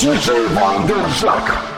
DJ Wandersack.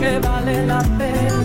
Que vale la pena.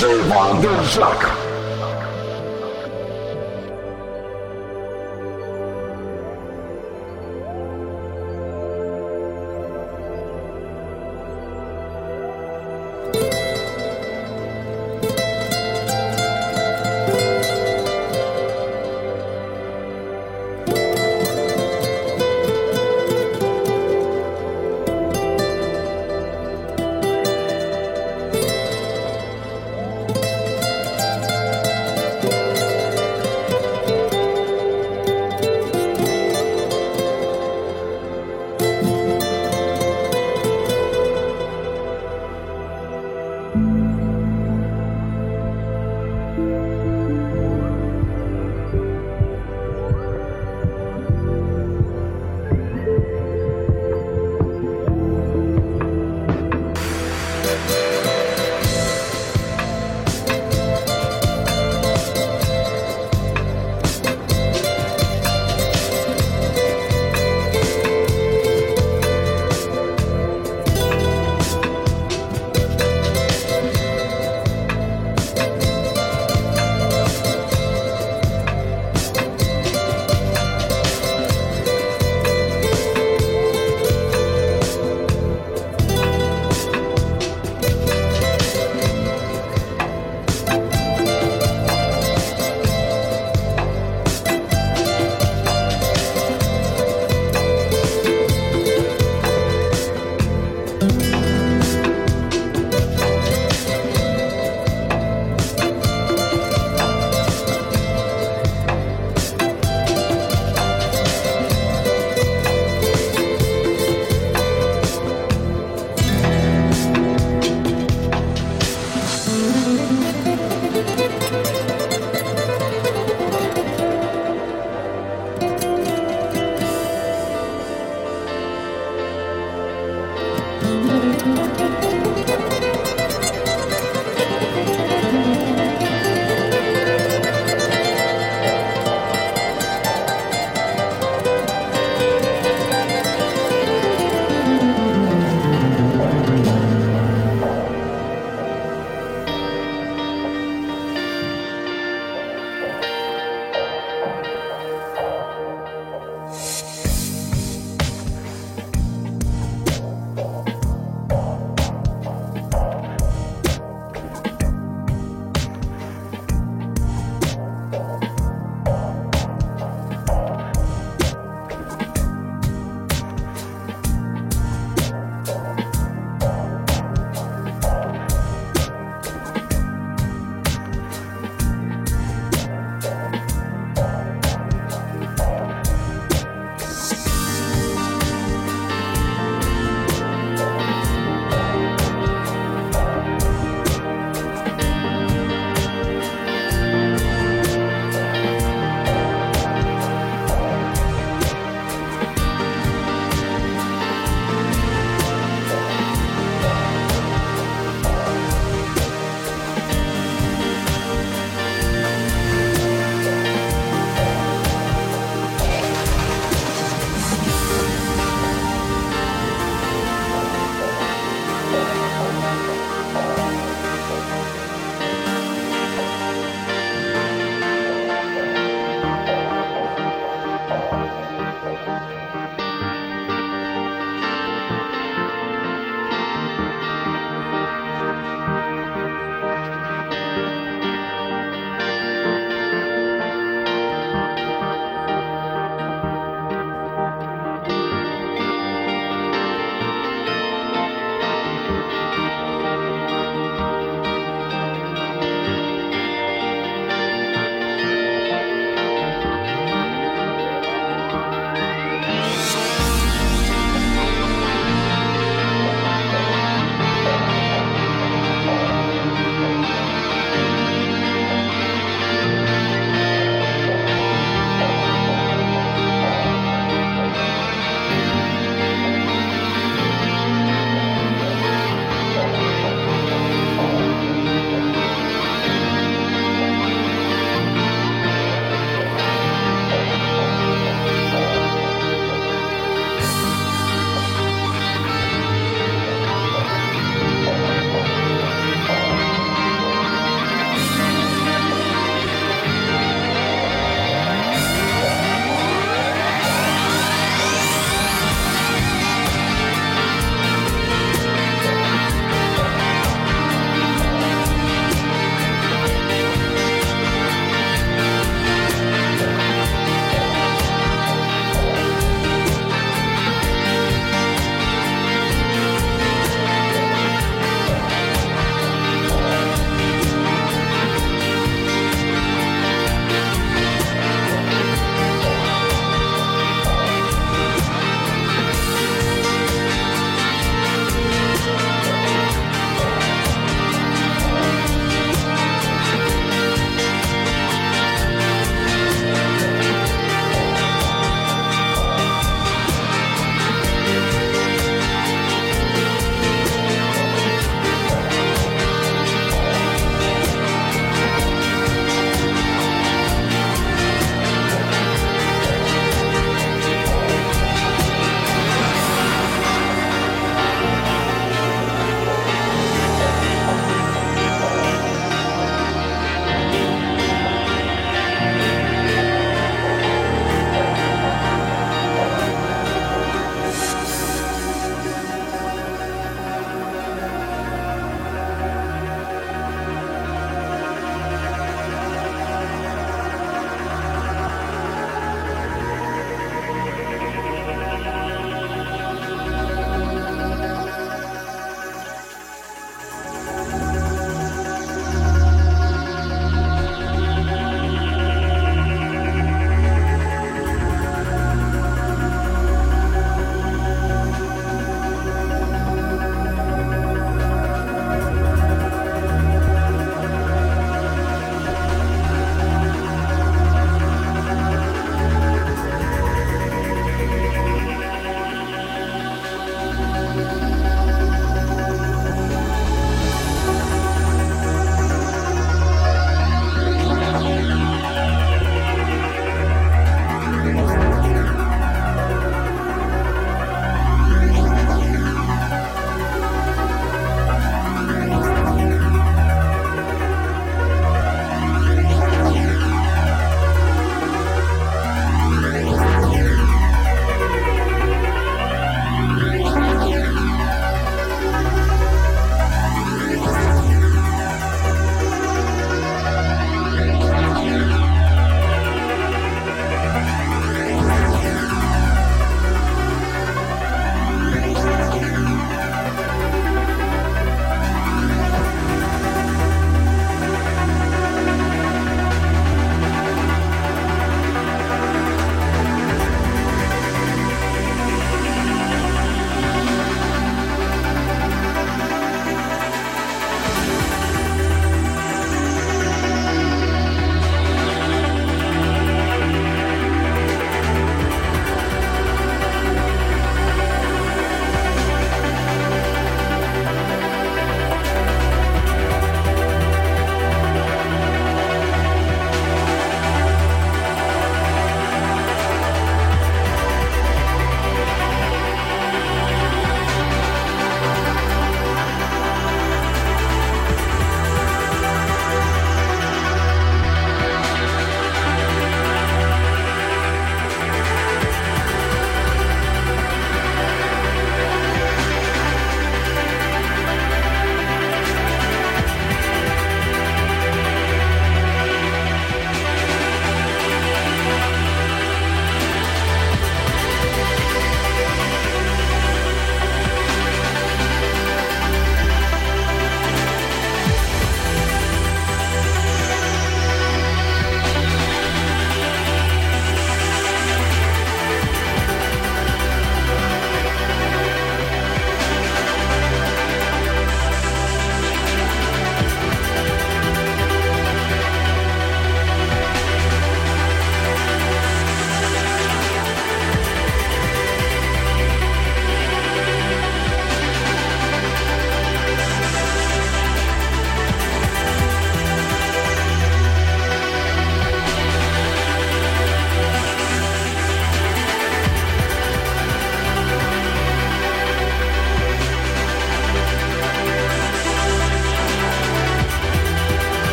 DJ Wanderzak.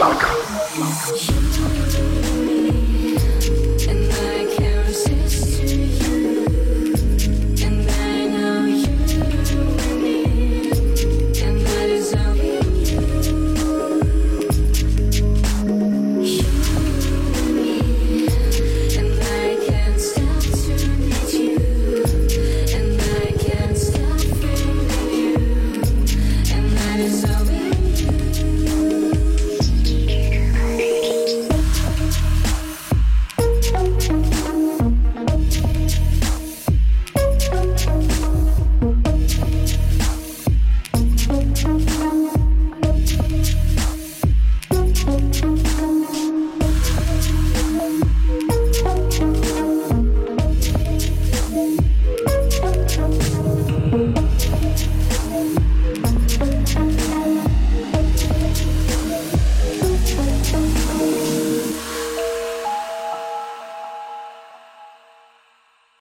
And